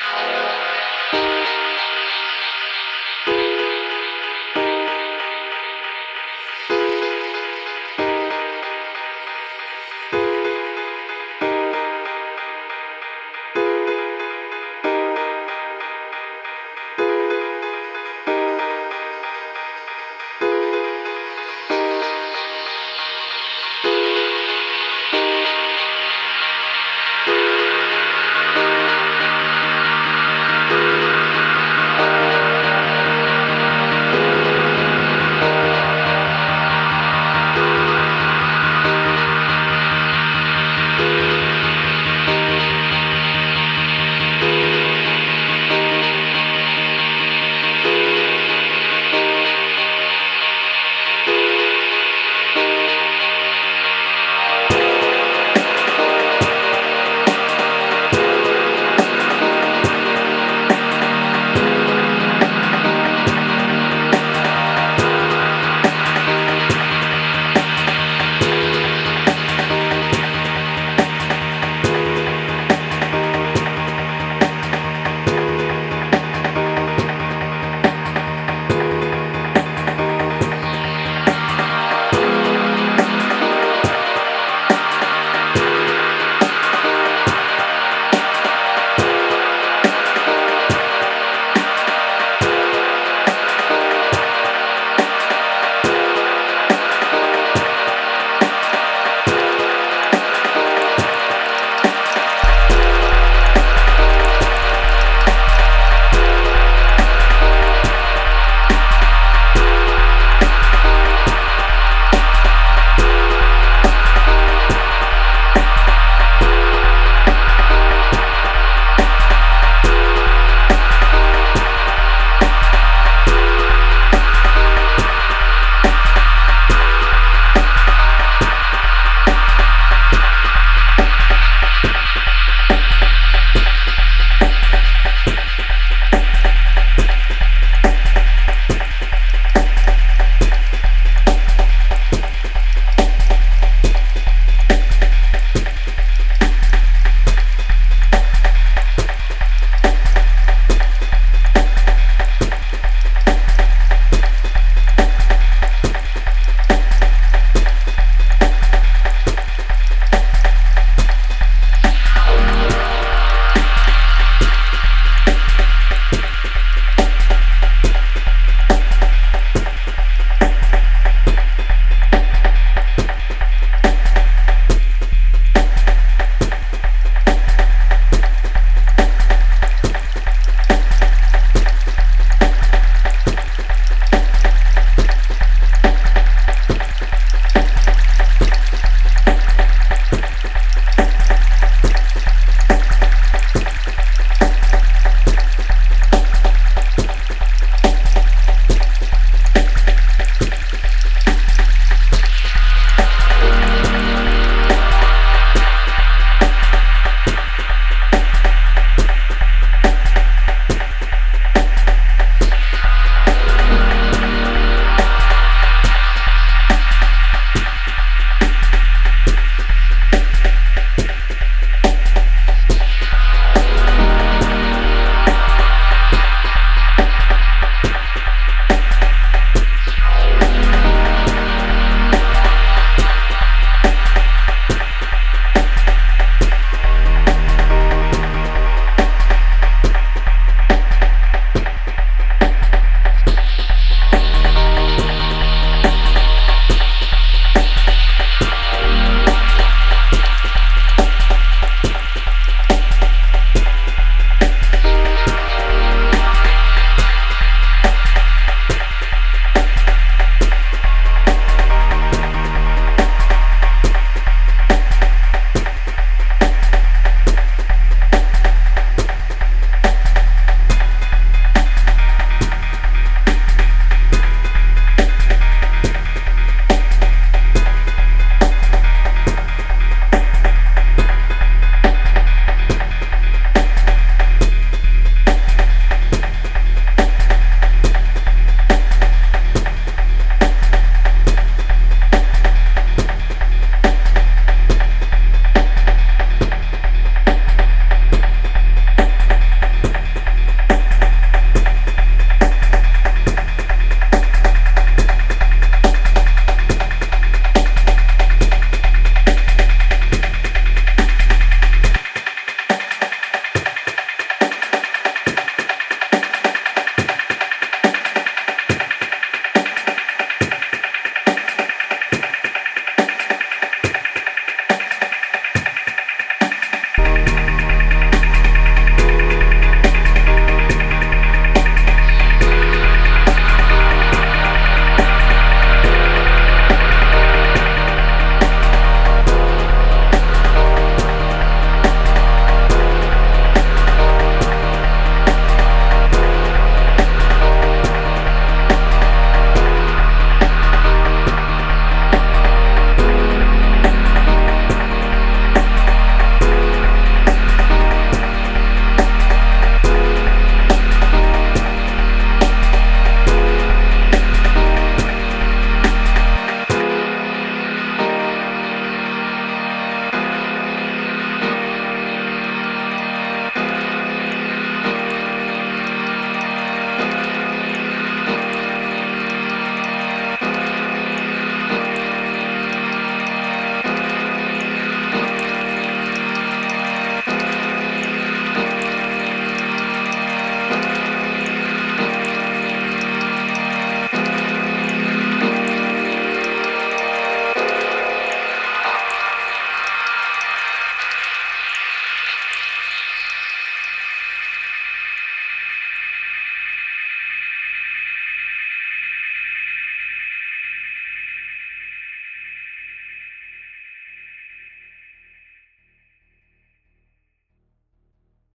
Bye.